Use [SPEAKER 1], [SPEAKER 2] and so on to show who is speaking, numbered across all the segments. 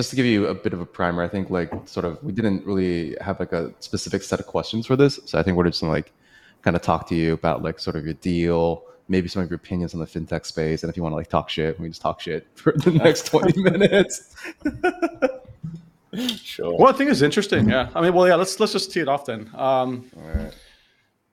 [SPEAKER 1] just to give you a bit of a primer, I think like sort of we didn't really have like a specific set of questions for this, so I think we're just gonna like kind of talk to you about like sort of your deal, maybe some of your opinions on the fintech space, and if you want to like talk shit, we can just talk shit for the next twenty minutes.
[SPEAKER 2] sure.
[SPEAKER 3] Well, I think it's interesting. Yeah. I mean, well, yeah. Let's let's just tee it off then. Um,
[SPEAKER 1] All right.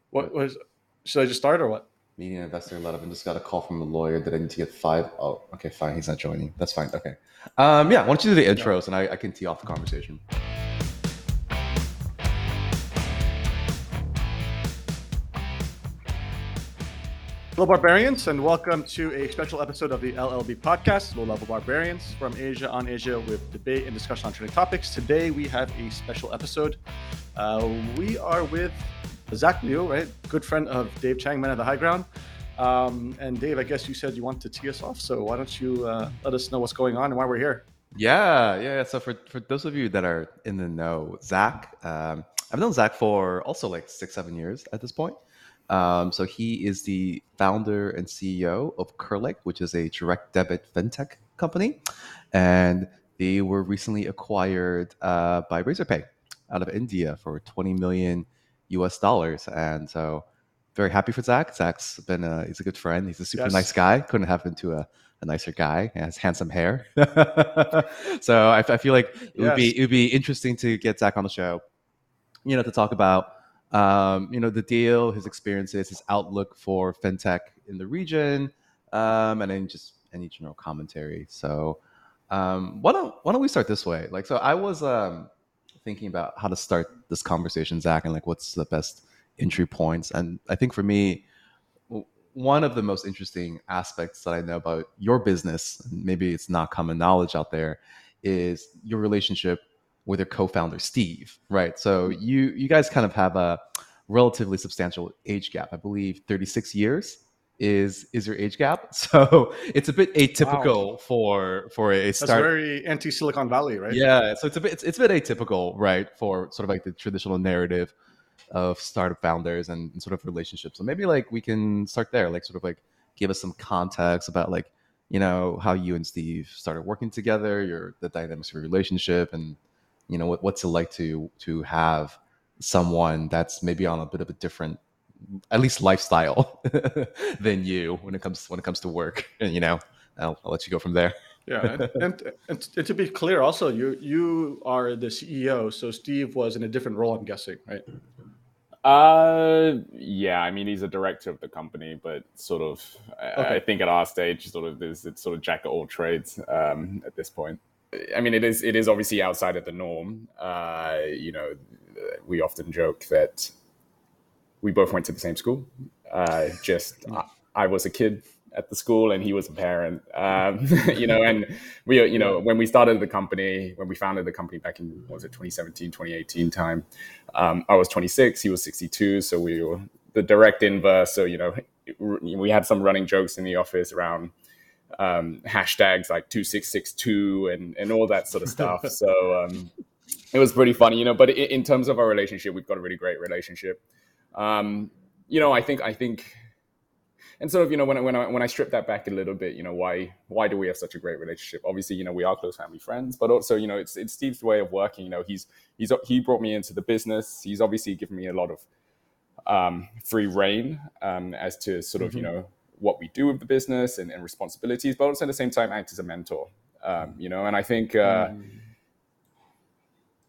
[SPEAKER 3] what was? Should I just start or what?
[SPEAKER 1] Meeting an investor let up and just got a call from the lawyer that I need to get five. Oh, okay, fine. He's not joining. That's fine. Okay. Um, yeah, why don't you do the intros and I, I can tee off the conversation.
[SPEAKER 3] Hello, barbarians, and welcome to a special episode of the LLB podcast, Low Level Barbarians from Asia on Asia, with debate and discussion on trending topics. Today, we have a special episode. Uh, we are with Zach Liu, right? Good friend of Dave Chang, Man of the High Ground. Um, and Dave, I guess you said you want to tee us off, so why don't you uh, let us know what's going on and why we're here?
[SPEAKER 1] Yeah, yeah. yeah. So for for those of you that are in the know, Zach, um, I've known Zach for also like six, seven years at this point. Um, so he is the founder and CEO of Curlec, which is a direct debit fintech company, and they were recently acquired uh, by Razorpay out of India for 20 million US dollars. And so, very happy for Zach. Zach's been a, he's a good friend. He's a super
[SPEAKER 3] Yes.
[SPEAKER 1] nice guy. Couldn't have been to a, a nicer guy. He has handsome hair. so I, I feel like it would be it would be interesting to get Zach on the show. You know, to talk about um, you know the deal, his experiences, his outlook for fintech in the region, um, and then just any general commentary. So um, why don't why don't we start this way? Like, so I was um, thinking about how to start this conversation, Zach, and like what's the best entry points. And I think for me, one of the most interesting aspects that I know about your business, maybe it's not common knowledge out there, is your relationship with your co-founder Steve, right? So you you guys kind of have a relatively substantial age gap. I believe 36 years is is your age gap. So it's a bit atypical for for a start.
[SPEAKER 3] That's very anti Silicon Valley, right?
[SPEAKER 1] yeah, so it's a bit it's, it's a bit atypical, right, for sort of like the traditional narrative of startup founders and, and sort of relationships. So maybe like we can start there, like sort of like give us some context about like you know how you and Steve started working together, your the dynamics of your relationship, and you know what, what's it like to to have someone that's maybe on a bit of a different at least lifestyle than you when it comes when it comes to work and you know I'll, I'll let you go from there
[SPEAKER 3] Yeah, and, and, and, and to be clear, also you you are the CEO, so Steve was in a different role, I'm guessing, right?
[SPEAKER 2] Uh, yeah. I mean, he's a director of the company, but sort of. I- I think at our stage, sort of, there's it's sort of jack of all trades um, at this point. I mean, it is it is obviously outside of the norm. Uh, you know, we often joke that we both went to the same school. Uh, just I, I was a kid at the school and he was a parent. Um, you know, and we, you know, when we started the company, when we founded the company back in was it 2017, 2018 time, um, I was 26, he was 62, so we were the direct inverse. So you know, we had some running jokes in the office around um, hashtags like 2662 and and all that sort of stuff. so um, it was pretty funny, you know. But in, in terms of our relationship, we've got a really great relationship. Um, you know, I think I think, and sort of, you know, when I, when I when I strip that back a little bit, you know, why why do we have such a great relationship? Obviously, you know, we are close family friends, but also, you know, it's it's Steve's way of working. You know, he's he's he brought me into the business. He's obviously given me a lot of um, free rein um, as to sort of you know what we do with the business and, and responsibilities, but also at the same time act as a mentor. Um, you know, and I think. Uh,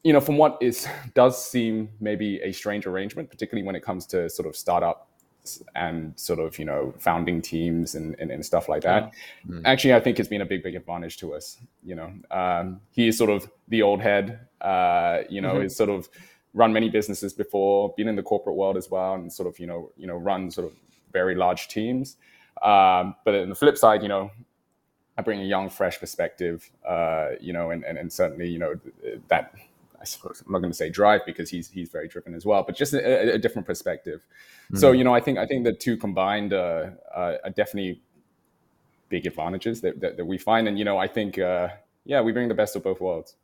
[SPEAKER 2] you know, from what is does seem maybe a strange arrangement, particularly when it comes to sort of startups and sort of you know founding teams and, and, and stuff like that.
[SPEAKER 1] Mm.
[SPEAKER 2] Actually, I think it's been a big, big advantage to us. You know, um, he is sort of the old head. Uh, you know,
[SPEAKER 3] Mhm.
[SPEAKER 2] is sort of run many businesses before, been in the corporate world as well, and sort of you know you know run sort of very large teams. Um, but on the flip side, you know, I bring a young, fresh perspective. Uh, you know, and, and and certainly you know that I suppose I'm not going to say drive because he's he's very driven as well, but just a, a different perspective. So you know, I think I think the two combined uh, uh, are definitely big advantages that, that, that we find, and you know, I think uh, yeah, we bring the best of both worlds.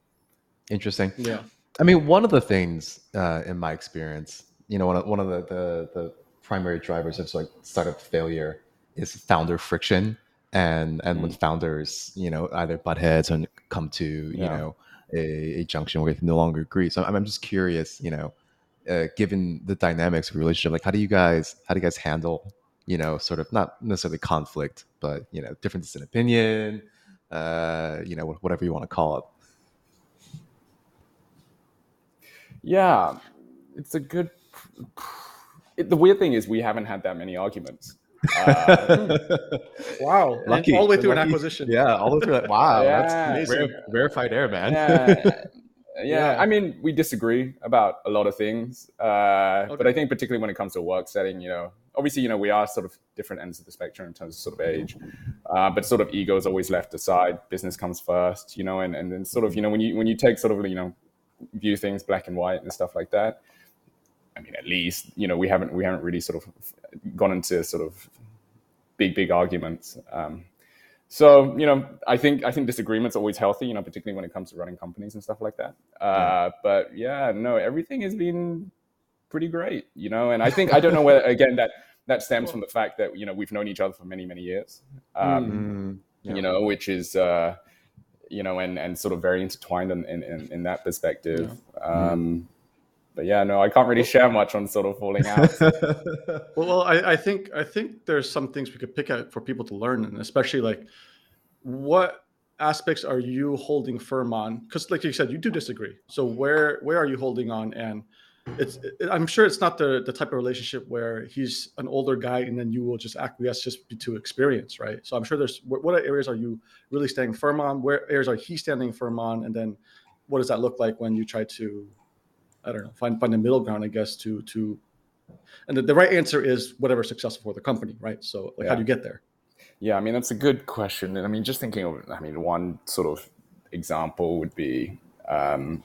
[SPEAKER 1] interesting
[SPEAKER 3] Yeah.
[SPEAKER 1] I mean, one of the things uh, in my experience, you know, one of, one of the, the, the primary drivers of like startup failure is founder friction and and when founders you know either butt heads and come to you
[SPEAKER 2] Yeah.
[SPEAKER 1] know a, a junction where they no longer agree so i'm, I'm just curious you know uh, given the dynamics of relationship like how do you guys how do you guys handle you know sort of not necessarily conflict but you know differences in opinion uh you know whatever you want to call it
[SPEAKER 2] Yeah, it's a good. It, the weird thing is we haven't had that many arguments. Uh,
[SPEAKER 3] Wow.
[SPEAKER 1] Lucky.
[SPEAKER 3] all the way through an acquisition.
[SPEAKER 1] yeah all the way through that wow
[SPEAKER 2] Yeah.
[SPEAKER 1] that's
[SPEAKER 3] Amazing.
[SPEAKER 1] rare, rarefied air man
[SPEAKER 2] yeah, yeah,
[SPEAKER 3] Yeah.
[SPEAKER 2] I mean, we disagree about a lot of things, uh, but I think particularly when it comes to work setting, you know, obviously, you know, we are sort of different ends of the spectrum in terms of sort of age, uh, but sort of ego is always left aside. Business comes first, you know, and and then sort of, you know, when you when you take sort of, you know, view things black and white and stuff like that. I mean, at least you know we haven't we haven't really sort of gone into sort of big big arguments. Um, so you know, I think I think disagreement's always healthy. You know, particularly when it comes to running companies and stuff like that. Uh, But yeah, no, everything has been pretty great. You know, and I think I don't know whether again that that stems from the fact that you know we've known each other for many many years. Um,
[SPEAKER 1] Mm, yeah.
[SPEAKER 2] you know, which is uh, you know, and and sort of very intertwined in in, in, in that perspective. Um, but yeah, no, I can't really share much on sort of falling out.
[SPEAKER 3] Well, well I, I think I think there's some things we could pick out for people to learn, and especially like what aspects are you holding firm on? Because, like you said, you do disagree. So where where are you holding on? And it's it, I'm sure it's not the the type of relationship where he's an older guy and then you will just acquiesce just to experience, right? So I'm sure there's what, what areas are you really standing firm on? Where areas are he standing firm on? And then what does that look like when you try to I don't know find find a middle ground, I guess, to to and the, the right answer is whatever's successful for the company, right? So like how do you get there?
[SPEAKER 2] Yeah, I mean that's a good question, and I mean just thinking of, I mean one sort of example would be, um,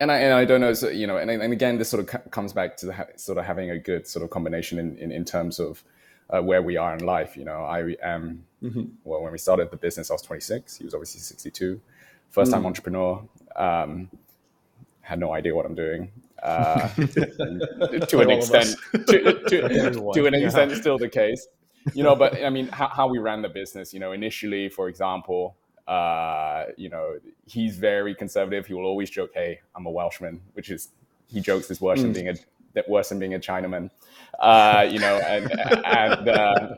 [SPEAKER 2] and I and I don't know, so, you know, and and again this sort of co- comes back to the, ha- sort of having a good sort of combination in in, in terms of uh, where we are in life. You know, I am
[SPEAKER 3] Mhm.
[SPEAKER 2] well when we started the business, I was 26. He was obviously 62, first time entrepreneur. Um, had no idea what I'm doing. Uh, to an extent, to, to, to an
[SPEAKER 1] yeah.
[SPEAKER 2] extent, still the case. You know, but I mean, how, how we ran the business. You know, initially, for example, uh, you know, he's very conservative. He will always joke, "Hey, I'm a Welshman," which is he jokes is worse than being a that worse than being a Chinaman. Uh, you know, and and uh,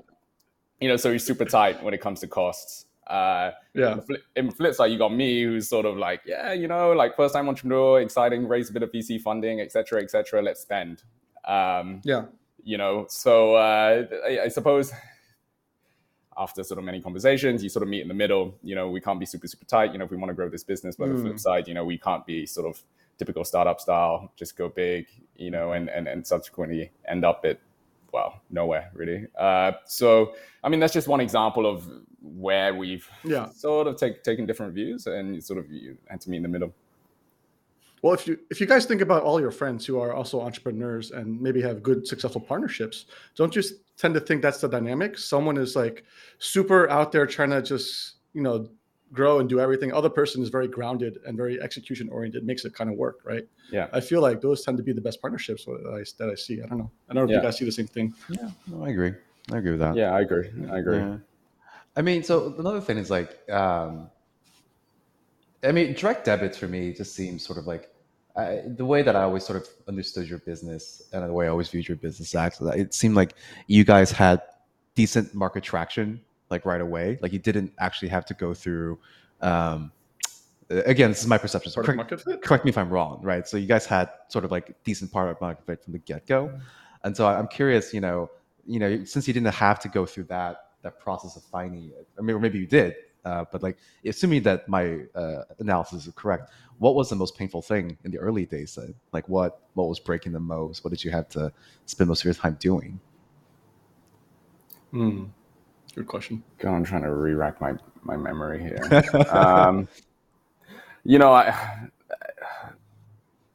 [SPEAKER 2] you know, so he's super tight when it comes to costs. Uh,
[SPEAKER 3] Yeah.
[SPEAKER 2] in the flip, in the flip side, you got me, who's sort of like, yeah, you know, like first time entrepreneur, exciting, raise a bit of VC funding, etc., cetera, et cetera. Let's spend. Um,
[SPEAKER 3] Yeah.
[SPEAKER 2] you know, so uh, I, I suppose after sort of many conversations, you sort of meet in the middle. You know, we can't be super, super tight. You know, if we want to grow this business, but on the flip side, you know, we can't be sort of typical startup style, just go big, you know, and and, and subsequently end up at well nowhere really. Uh, so I mean, that's just one example of where we've
[SPEAKER 3] Yeah.
[SPEAKER 2] sort of take, taken different views and sort of you had to meet in the middle.
[SPEAKER 3] Well, if you if you guys think about all your friends who are also entrepreneurs and maybe have good successful partnerships, don't you tend to think that's the dynamic? Someone is like super out there trying to just you know grow and do everything. Other person is very grounded and very execution oriented, makes it kind of work, right?
[SPEAKER 2] Yeah.
[SPEAKER 3] I feel like those tend to be the best partnerships that I, that I see. I don't know. I don't know if
[SPEAKER 2] Yeah.
[SPEAKER 3] you guys see the same thing.
[SPEAKER 1] yeah no, i agree i agree with that
[SPEAKER 2] Yeah, I agree. I agree.
[SPEAKER 1] Yeah. I mean, so another thing is like, um, I mean, direct debits for me just seems sort of like I, the way that I always sort of understood your business and the way I always viewed your business. Actually, it seemed like you guys had decent market traction like right away. Like you didn't actually have to go through. Um, again, this is my perception. So correct, correct me if I'm wrong, right? So you guys had sort of like decent product market fit from the get go, and so I'm curious, you know, you know, since you didn't have to go through that that process of finding it, I mean, or maybe you did, uh, but like, assuming that my uh, analysis is correct, what was the most painful thing in the early days? Then? Like, what what was breaking the most? What did you have to spend most of your time doing?
[SPEAKER 3] Hmm. Good question.
[SPEAKER 2] God, I'm trying to re-rack my my memory here. um, you know, I,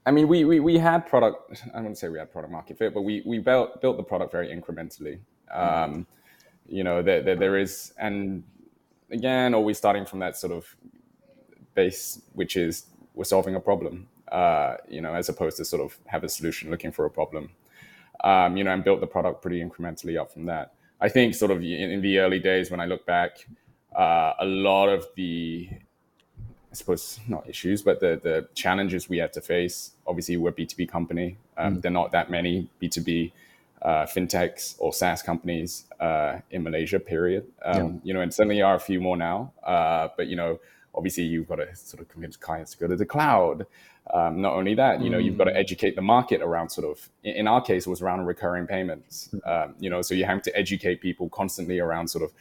[SPEAKER 2] I mean, we, we we had product. I wouldn't say we had product market fit, but we we built built the product very incrementally. Um, you know, there, there there is, and again, always starting from that sort of base, which is we're solving a problem. Uh, you know, as opposed to sort of have a solution looking for a problem. Um, you know, and built the product pretty incrementally up from that. I think sort of in, in the early days when I look back, uh, a lot of the I suppose not issues, but the the challenges we had to face. Obviously, we're B two B company. Um, mm. There are not that many B two B uh, fintechs or SaaS companies uh, in Malaysia. Period. Um, yeah. You know, and certainly are a few more now. Uh, but you know, obviously, you've got to sort of convince clients to go to the cloud. Um, not only that, you know, you've got to mm. educate the market around sort of. In our case, it was around recurring payments. Mm. Um, you know, so you have to educate people constantly around sort of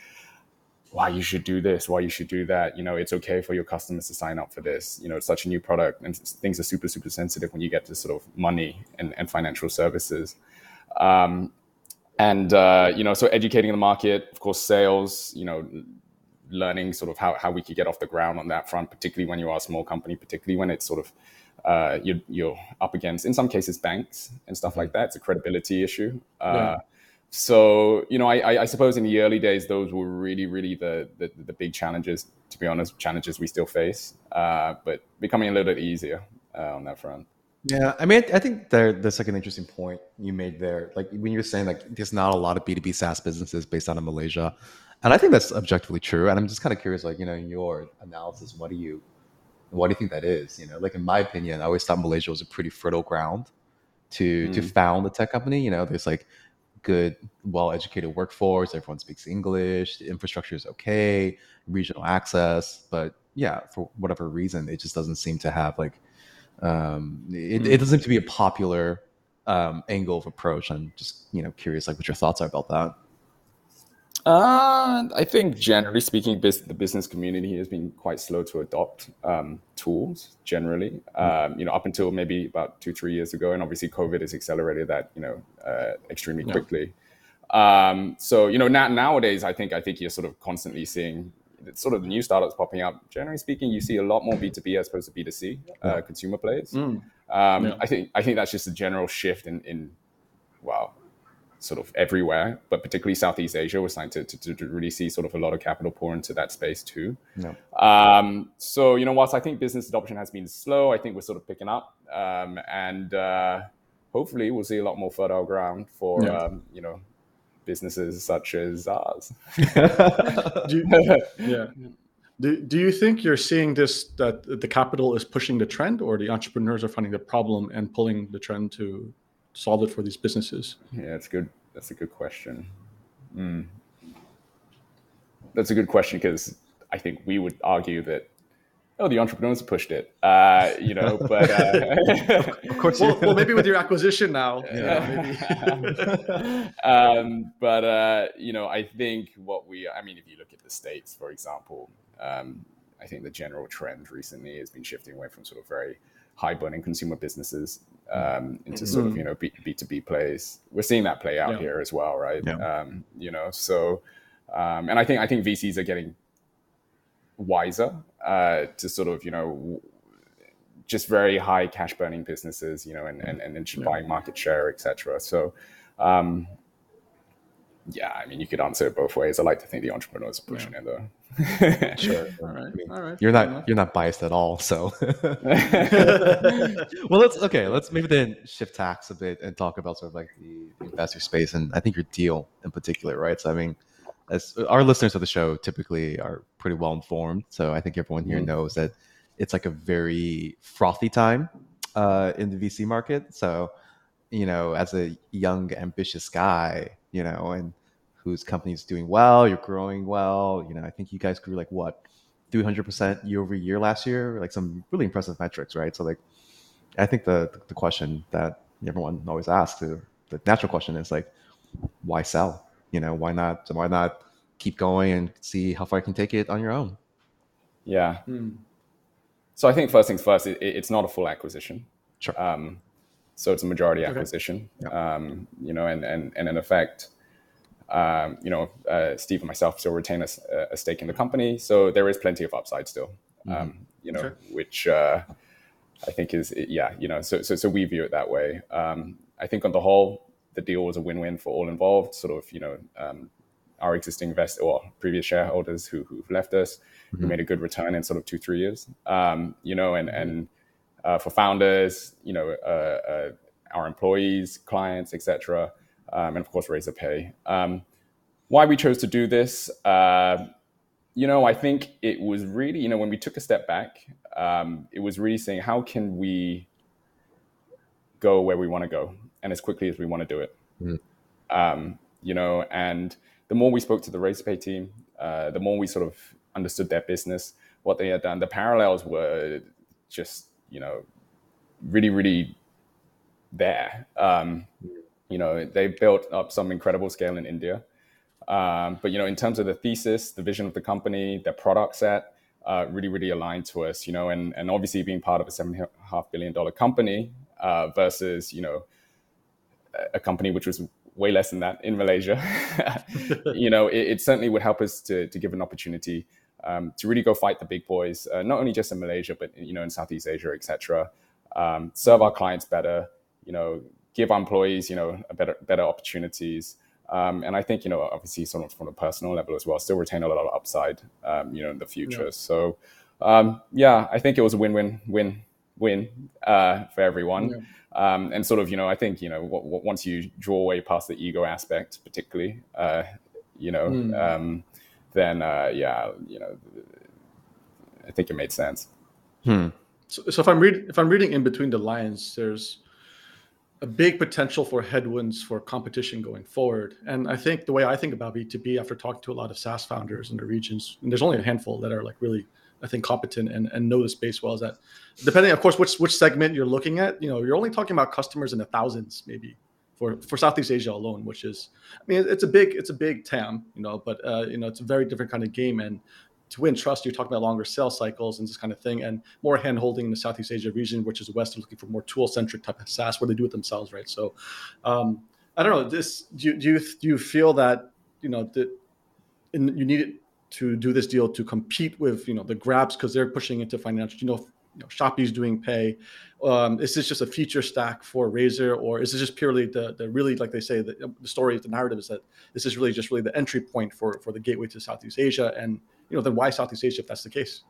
[SPEAKER 2] why you should do this, why you should do that. You know, it's okay for your customers to sign up for this. You know, it's such a new product, and things are super, super sensitive when you get to sort of money and, and financial services. Um, and uh, you know, so educating the market, of course, sales. You know, learning sort of how, how we could get off the ground on that front, particularly when you are a small company, particularly when it's sort of uh, you're, you're, up against, in some cases, banks and stuff like that. It's a credibility issue. Uh, yeah so you know I, I, suppose in the early days those were really really the, the, the big challenges to be honest challenges we still face uh, but becoming a little bit easier uh, on that front
[SPEAKER 1] yeah i mean i think there, there's like an interesting point you made there like when you're saying like there's not a lot of b2b saas businesses based out of malaysia and i think that's objectively true and i'm just kind of curious like you know in your analysis what do you what do you think that is you know like in my opinion i always thought malaysia was a pretty fertile ground to mm. to found a tech company you know there's like good, well educated workforce. Everyone speaks English. The infrastructure is okay, regional access. But yeah, for whatever reason, it just doesn't seem to have like, um, it, mm. it doesn't seem to be a popular um, angle of approach. I'm just, you know, curious like what your thoughts are about that.
[SPEAKER 2] Uh, I think generally speaking, the business community has been quite slow to adopt um, tools. Generally, mm-hmm. um, you know, up until maybe about two, three years ago, and obviously COVID has accelerated that, you know, uh, extremely quickly. Yeah. Um, so you know, now, nowadays, I think I think you're sort of constantly seeing sort of the new startups popping up. Generally speaking, you see a lot more B two B as opposed to B two C uh, consumer plays. Mm. Um, yeah. I think I think that's just a general shift in in well sort of everywhere, but particularly Southeast Asia, we're starting to, to, to, really see sort of a lot of capital pour into that space too. Yeah. Um, so, you know, whilst I think business adoption has been slow, I think we're sort of picking up. Um, and uh, hopefully we'll see a lot more fertile ground for, yeah. um, you know, businesses such as ours.
[SPEAKER 3] do you, yeah. Do, do you think you're seeing this that the capital is pushing the trend or the entrepreneurs are finding the problem and pulling the trend to solve it for these businesses?
[SPEAKER 2] Yeah, that's good. That's a good question. Mm. That's a good question because I think we would argue that oh, the entrepreneurs pushed it, uh, you know. But
[SPEAKER 3] uh, of course, well, well, maybe with your acquisition now. Yeah,
[SPEAKER 2] um, but uh, you know, I think what we, I mean, if you look at the states, for example, um, I think the general trend recently has been shifting away from sort of very high burning consumer businesses um, into sort of mm-hmm. you know B two B plays. We're seeing that play out yeah. here as well, right? Yeah. Um, you know, so um, and I think I think VCs are getting wiser uh, to sort of you know just very high cash burning businesses, you know, and and and, and yeah. buying market share, etc. So. Um, yeah, I mean, you could answer it both ways. I like to think the entrepreneurs are pushing it though
[SPEAKER 1] sure. All right. I mean, all right. You're not enough. you're not biased at all. So well let's okay, let's maybe then shift tax a bit and talk about sort of like the, the investor space and I think your deal in particular, right? So I mean as our listeners of the show typically are pretty well informed. So I think everyone here mm-hmm. knows that it's like a very frothy time uh, in the VC market. So, you know, as a young, ambitious guy, you know, and whose company is doing well, you're growing well. You know, I think you guys grew like what, 300% year over year last year, like some really impressive metrics, right? So like, I think the the question that everyone always asks, the, the natural question is like, why sell? You know, why not? Why not keep going and see how far you can take it on your own?
[SPEAKER 2] Yeah. Hmm. So I think first things first, it, it's not a full acquisition.
[SPEAKER 1] Sure.
[SPEAKER 2] Um, so it's a majority acquisition. Okay. Yeah. Um, you know, and and and in effect, um, you know, uh, Steve and myself still retain a, a, stake in the company, so there is plenty of upside still. Mm-hmm. Um, you know, sure. which uh, I think is yeah, you know, so so so we view it that way. Um, I think on the whole, the deal was a win-win for all involved. Sort of, you know, um, our existing investor or previous shareholders who who've left us, mm-hmm. who made a good return in sort of two three years. Um, you know, and and uh, for founders, you know, uh, uh, our employees, clients, etc um, and of course Razorpay. Um, why we chose to do this, uh, you know, I think it was really, you know, when we took a step back, um, it was really saying, how can we go where we want to go and as quickly as we want to do it? Mm. Um, you know, and the more we spoke to the Razorpay team, uh, the more we sort of understood their business, what they had done. The parallels were just, you know, really, really there. Um, you know, they built up some incredible scale in India. Um, but you know, in terms of the thesis, the vision of the company, their product set, uh, really, really aligned to us. You know, and and obviously being part of a seven and a half billion dollar company uh, versus you know a company which was way less than that in Malaysia. you know, it, it, certainly would help us to to give an opportunity um, to really go fight the big boys, uh, not only just in Malaysia but you know in Southeast Asia, etc. Um, serve our clients better. You know, give our employees you know better better opportunities. Um, and I think, you know, obviously sort of from a personal level as well, still retain a lot of upside, um, you know, in the future. Yeah. So, um, yeah, I think it was a win-win, win-win uh, for everyone. Yeah. Um, and sort of, you know, I think, you know, w- w- once you draw away past the ego aspect, particularly, uh, you know, mm. then, uh, yeah, you know, I think it made sense.
[SPEAKER 3] Hmm. So, so if I'm reading, if I'm reading in between the lines, there's a big potential for headwinds for competition going forward. And I think the way I think about B2B after talking to a lot of SaaS founders in the regions, and there's only a handful that are like really, I think, competent and, and know the space well, is that depending, of course, which which segment you're looking at, you know, you're only talking about customers in the thousands, maybe for for Southeast Asia alone, which is, I mean, it's a big it's a big TAM, you know, but uh, you know, it's a very different kind of game. And to win trust, you're talking about longer sales cycles and this kind of thing, and more hand holding in the Southeast Asia region, which is West, looking for more tool centric type of SaaS where they do it themselves, right? So, um, I don't know. This do you, do you do you feel that you know that in, you need it to do this deal to compete with you know the Grabs because they're pushing into financial, you know, you know, Shopee's doing pay. Um, is this just a feature stack for Razor, or is this just purely the the really like they say the, the story, the narrative is that this is really just really the entry point for for the gateway to Southeast Asia, and you know then why Southeast Asia if that's the case?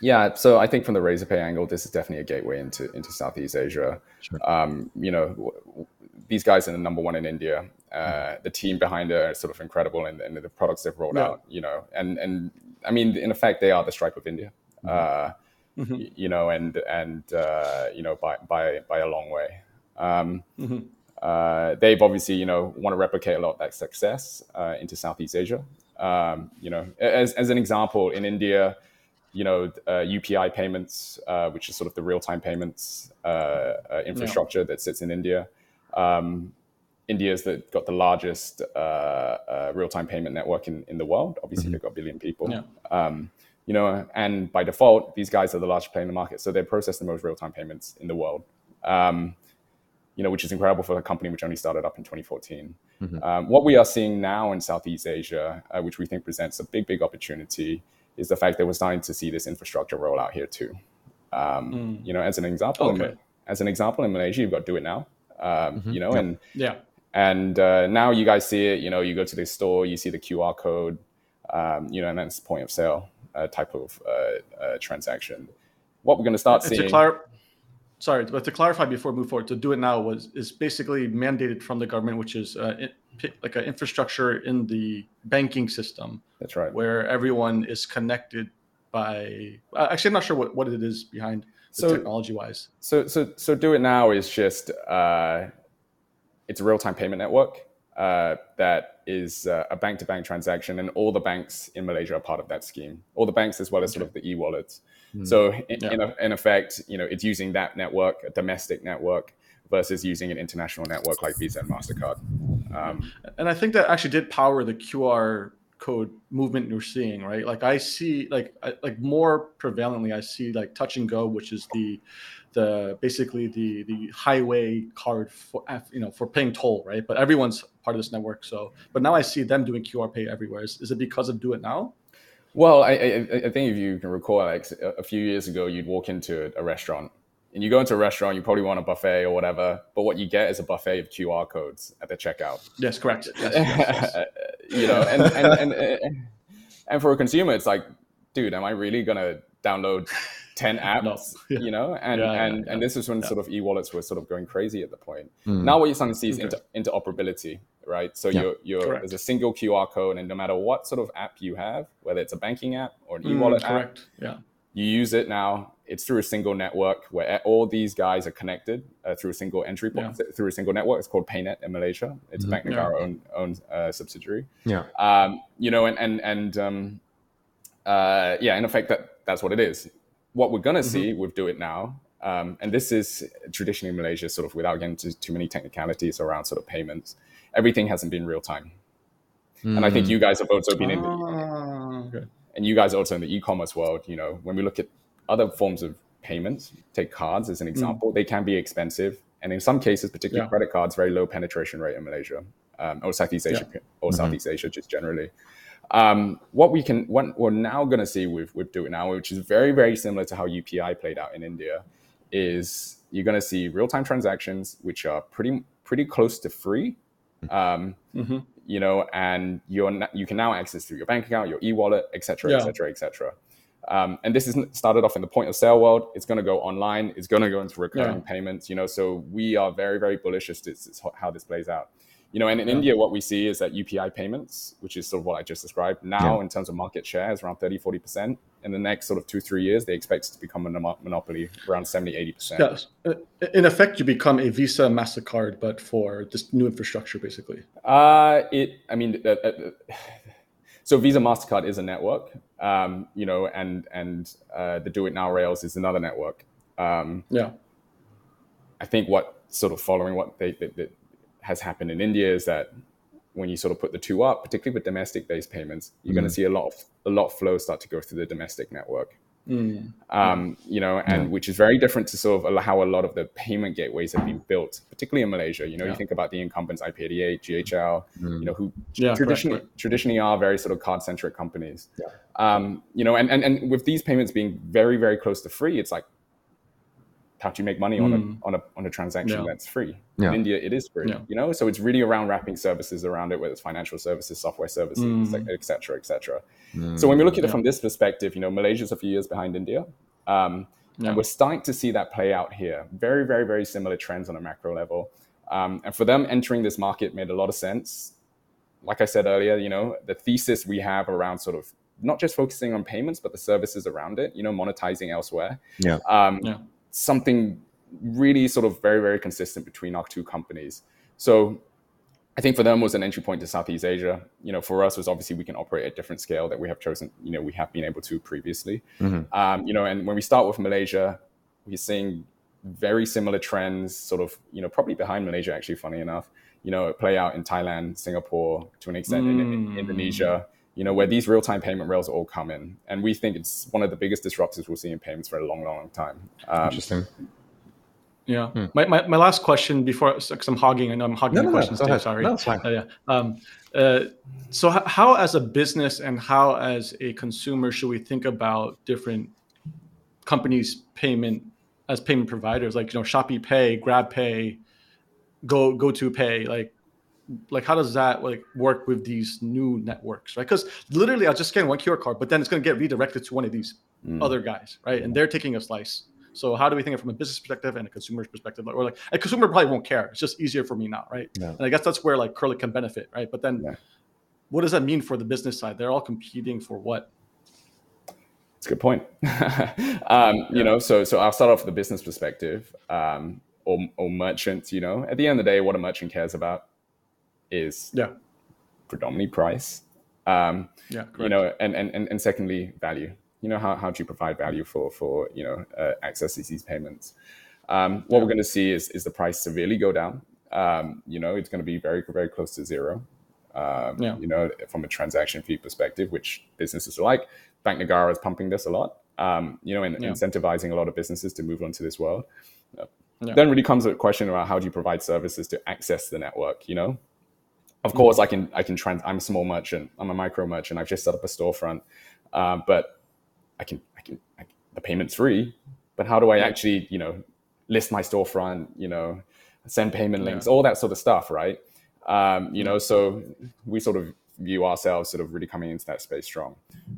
[SPEAKER 2] Yeah, so I think from the Razorpay angle, this is definitely a gateway into into Southeast Asia. Sure. Um, you know, w- these guys are the number one in India. Uh, mm-hmm. The team behind it are sort of incredible, and, and the products they've rolled yeah. out. You know, and and I mean, in effect, they are the Stripe of India. Mm-hmm. Uh, mm-hmm. you know, and and uh, you know by by by a long way. Um, mm-hmm. uh, they've obviously you know want to replicate a lot of that success uh, into Southeast Asia. Um, you know, as as an example, in India, you know, UPI uh, payments, uh, which is sort of the real time payments uh, infrastructure yeah. that sits in India. Um, India's that got the largest real time payment network in, in the world. Obviously, mm-hmm. they've got a billion people. Yeah. Um, you know, and by default, these guys are the largest player in the market, so they process the most real-time payments in the world. Um, you know, which is incredible for a company which only started up in 2014. Mm-hmm. Um, what we are seeing now in Southeast Asia, uh, which we think presents a big, big opportunity, is the fact that we're starting to see this infrastructure roll out here too. Um, mm. You know, as an example, okay. in, as an example in Malaysia, you've got DuitNow. Um, mm-hmm. You know, and
[SPEAKER 3] yeah,
[SPEAKER 2] and uh, now you guys see it. You know, you go to the store, you see the QR code. Um, you know, and that's point of sale uh, type of uh, uh, transaction. What we're going to start seeing. Clar-
[SPEAKER 3] sorry, but to clarify before we move forward, to DuitNow was is basically mandated from the government, which is uh, like an infrastructure in the banking system.
[SPEAKER 2] That's right.
[SPEAKER 3] Where everyone is connected by. Actually, I'm not sure what, what it is behind so, technology wise.
[SPEAKER 2] So so so DuitNow is just uh, it's a real time payment network uh, that is uh, a bank to bank transaction, and all the banks in Malaysia are part of that scheme. All the banks, as well as okay. sort of the e wallets. Mm. So, in, yeah. in, in, effect, you know, it's using that network, a domestic network, versus using an international network like Visa and Mastercard. Um,
[SPEAKER 3] and I think that actually did power the QR code movement you're seeing, right? Like I see, like I, like more prevalently, I see like Touch and Go, which is the the basically the the highway card for uh, you know for paying toll, right? But everyone's part of this network. So, but now I see them doing QR pay everywhere. Is, is it because of DuitNow?
[SPEAKER 2] Well, I, I, I think if you can recall, like a few years ago, you'd walk into a restaurant and you go into a restaurant, you probably want a buffet or whatever, but what you get is a buffet of QR codes at the checkout.
[SPEAKER 3] Yes, correct. Yes, yes,
[SPEAKER 2] yes. you know, and and, and and and for a consumer, it's like, dude, am I really gonna download 10 apps, no. yeah. you know, and yeah, and yeah, and this is when sort of e-wallets were sort of going crazy at the point. Mm. Now what you're starting to see is okay. inter- interoperability, right? So you're you're there's a single QR code, and no matter what sort of app you have, whether it's a banking app or an mm, e-wallet app,
[SPEAKER 3] yeah,
[SPEAKER 2] you use it now. It's through a single network where all these guys are connected uh, through a single entry point, through a single network. It's called PayNet in Malaysia. It's mm-hmm. Bank Negara own own uh, subsidiary.
[SPEAKER 1] Yeah,
[SPEAKER 2] um, you know, and and and um, uh, yeah, in effect, that that's what it is what we're going to mm-hmm. see with DuitNow, um, and this is traditionally in Malaysia, sort of without getting into too many technicalities around sort of payments, everything hasn't been real time. Mm. And I think you guys have also been in, the, ah, and you guys also in the e-commerce world. You know, when we look at other forms of payments, take cards as an example, mm. they can be expensive, and in some cases, particularly yeah. credit cards, very low penetration rate in Malaysia um, or Southeast Asia yeah. or mm-hmm. Southeast Asia just generally. Um, what we can, what we're now going to see with with DuitNow, which is very very similar to how UPI played out in India, is you're going to see real time transactions which are pretty pretty close to free. Um, mm-hmm. You know, and you're you can now access through your bank account, your e-wallet, etc., etc., etc. and this is started off in the point of sale world. It's going to go online. It's going to go into recurring yeah. payments. You know, so we are very, very bullish as to how this plays out you know, and in yeah. India, what we see is that UPI payments, which is sort of what I just described, now yeah. in terms of market share is around 30, 40%. In the next sort of two, three years, they expect it to become a monopoly around 70, 80%.
[SPEAKER 3] Yes. In effect, you become a Visa, MasterCard, but for this new infrastructure, basically.
[SPEAKER 2] Uh, it, I mean, uh, uh, so Visa, MasterCard is a network, um, you know, and, and uh, the DuitNow Rails is another network. Um,
[SPEAKER 3] yeah.
[SPEAKER 2] I think what sort of following what they, they, they has happened in India is that when you sort of put the two up, particularly with domestic-based payments, you're mm. going to see a lot of a lot of flow start to go through the domestic network. Mm. Um, you know, and yeah. which is very different to sort of how a lot of the payment gateways have been built, particularly in Malaysia. You know, yeah. you think about the incumbents, iPay88, GHL, mm. you know, who yeah, traditionally correct. traditionally are very sort of card-centric companies. Um, you know, and, and and with these payments being very very close to free, it's like how do you make money on a hmm. on a on a transaction yeah. that's free? Yeah. In India, it is free. Yeah. You know, so it's really around wrapping services around it, whether it's financial services, software services, mm. et cetera, et cetera. Mm. So when we look at it from this perspective, you know, Malaysia's a few years behind India. Um, and we're starting to see that play out here. Very, very, very similar trends on a macro level. Um, and for them, entering this market made a lot of sense. Like I said earlier, you know, the thesis we have around sort of not just focusing on payments, but the services around it, you know, monetizing elsewhere.
[SPEAKER 1] Yeah.
[SPEAKER 2] Um, yeah something really sort of very, very consistent between our two companies. So I think for them was an entry point to Southeast Asia. You know, for us was obviously we can operate at different scale that we have chosen. You know, we have been able to previously. Mm-hmm. Um, you know, and when we start with Malaysia, we're seeing very similar trends, sort of, you know, probably behind Malaysia actually. Funny enough, you know, play out in Thailand, Singapore, to an extent mm. in, in, Indonesia you know, where these real-time payment rails all come in. And we think it's one of the biggest disruptors we'll see in payments for a long, long, long time.
[SPEAKER 1] Um, Interesting.
[SPEAKER 3] Yeah. Hmm. My, my, my last question before, because I'm hogging, I know I'm hogging no, the no, questions, no, sorry.
[SPEAKER 1] No, it's fine.
[SPEAKER 3] Uh, yeah. Um, uh, so how, as a business and how as a consumer should we think about different companies payment as payment providers like you know Shopee Pay, Grab Pay, Go Go to Pay, like like how does that like work with these new networks right? Because literally i'll just scan one qr code but then it's going to get redirected to one of these mm. other guys right? And they're taking a slice. So how do we think it from a business perspective and a consumer's perspective? Or like a consumer probably won't care. It's just easier for me now right? Yeah. and i guess that's where like Curlec can benefit right? But then yeah. what does that mean for the business side? They're all competing for what?
[SPEAKER 2] It's a good point. Um, you know so so i'll start off with the business perspective um, or, or merchants you know? At the end of the day what a merchant cares about is
[SPEAKER 3] yeah
[SPEAKER 2] predominantly price. Um, yeah, correct. you know, and, and and and secondly, value. You know, how, how do you provide value for for you know uh, access to these payments? Um, what yeah. we're going to see is is the price severely go down. Um, you know, it's going to be very very close to zero. Um, yeah. You know, from a transaction fee perspective, which businesses are like. Bank Negara is pumping this a lot. Um, you know, and yeah. incentivizing a lot of businesses to move onto this world. Uh. Then really comes a question about how do you provide services to access the network. You know, of course, I can I can trans. I'm a small merchant. I'm a micro merchant. I've just set up a storefront, uh, but I can I can I, the payment's free. But how do I actually you know list my storefront? You know, send payment links, yeah. all that sort of stuff, right? Um, you know, so we sort of view ourselves sort of really coming into that space strong.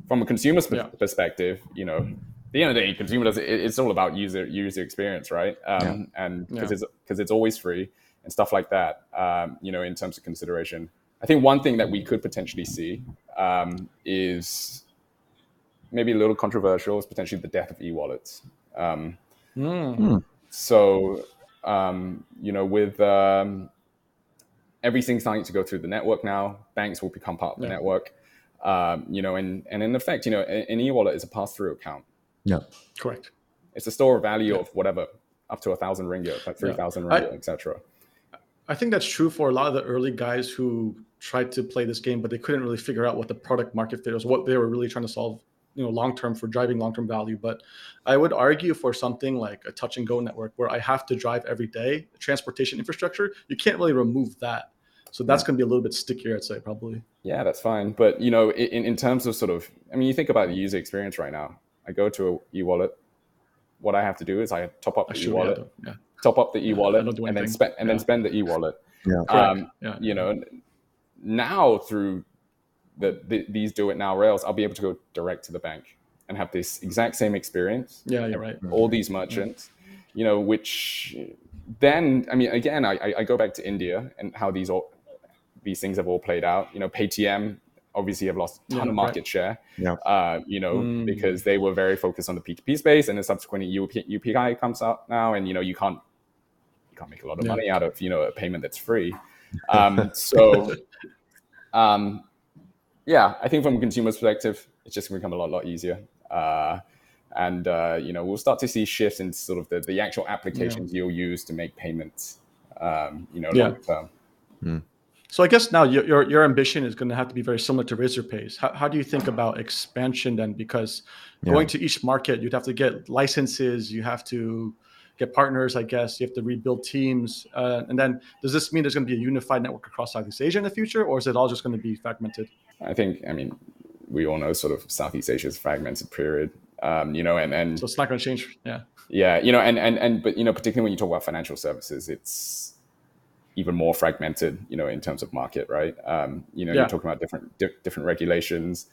[SPEAKER 2] From a consumer's yeah. perspective, you know, the end of the day, consumer does it, it's all about user user experience, right? Um, And because
[SPEAKER 3] Yeah.
[SPEAKER 2] it's because it's always free and stuff like that. Um, you know, in terms of consideration, I think one thing that we could potentially see um, is maybe a little controversial is potentially the death of e-wallets. Um,
[SPEAKER 3] Mm.
[SPEAKER 2] so um, you know, with um, everything starting to go through the network now, banks will become part of the
[SPEAKER 3] Yeah.
[SPEAKER 2] network. Um, you know, and and in effect, you know, an an e-wallet is a pass-through account.
[SPEAKER 1] Yeah.
[SPEAKER 3] Correct.
[SPEAKER 2] It's a store of value of whatever, up to a thousand ringgit, like three thousand
[SPEAKER 3] I-
[SPEAKER 2] ringgit, etc.
[SPEAKER 3] I think that's true for a lot of the early guys who tried to play this game, but they couldn't really figure out what the product market fit was, what they were really trying to solve, you know, long term for driving long term value. But I would argue for something like a touch and go network where I have to drive every day, transportation infrastructure, you can't really remove that. So that's going to be a little bit stickier, I'd say, probably.
[SPEAKER 2] Yeah, that's fine. But you know, in, in terms of sort of, I mean, you think about the user experience right now. I go to a e-wallet. What I have to do is I top up the e-wallet,
[SPEAKER 3] yeah, yeah.
[SPEAKER 2] Top up the e-wallet
[SPEAKER 3] don't
[SPEAKER 2] and then spend and then spend the e-wallet.
[SPEAKER 1] Yeah.
[SPEAKER 2] Um,
[SPEAKER 3] yeah.
[SPEAKER 2] you know, now through the, the these DuitNow rails, I'll be able to go direct to the bank and have this exact same experience.
[SPEAKER 3] Yeah, you're right.
[SPEAKER 2] All these merchants, you know, which then I mean, again, I, I- I go back to India and how these all these things have all played out. You know, Paytm obviously have lost a ton
[SPEAKER 3] Yeah,
[SPEAKER 2] of
[SPEAKER 3] right.
[SPEAKER 2] market share.
[SPEAKER 1] Yeah.
[SPEAKER 2] Uh, you know,
[SPEAKER 3] Mm.
[SPEAKER 2] because they were very focused on the P2P space, and then subsequently UP, UPI comes out now, and you know, you can't you can't make a lot of
[SPEAKER 3] Yeah.
[SPEAKER 2] money out of you know a payment that's free. Um, so, um, yeah, I think from a consumer's perspective, it's just going to become a lot, lot easier. Uh, and uh, you know, we'll start to see shifts in sort of the, the actual applications you'll use to make payments. Um, you know,
[SPEAKER 3] Yeah.
[SPEAKER 2] long.
[SPEAKER 3] So I guess now your your, your ambition is going to have to be very similar to Razorpay's. How, how do you think about expansion then? Because
[SPEAKER 1] Yeah.
[SPEAKER 3] going to each market, you'd have to get licenses, you have to get partners, I guess. You have to rebuild teams, uh, and then does this mean there's going to be a unified network across Southeast Asia in the future, or is it all just going to be fragmented?
[SPEAKER 2] I think, I mean, we all know sort of Southeast Asia's fragmented period. Um, you know, and and
[SPEAKER 3] So it's not going to change. Yeah,
[SPEAKER 2] Yeah, you know, and and and but you know, particularly when you talk about financial services, it's even more fragmented. You know, in terms of market, right? Um, you know,
[SPEAKER 3] Yeah.
[SPEAKER 2] you're talking about different di- different regulations,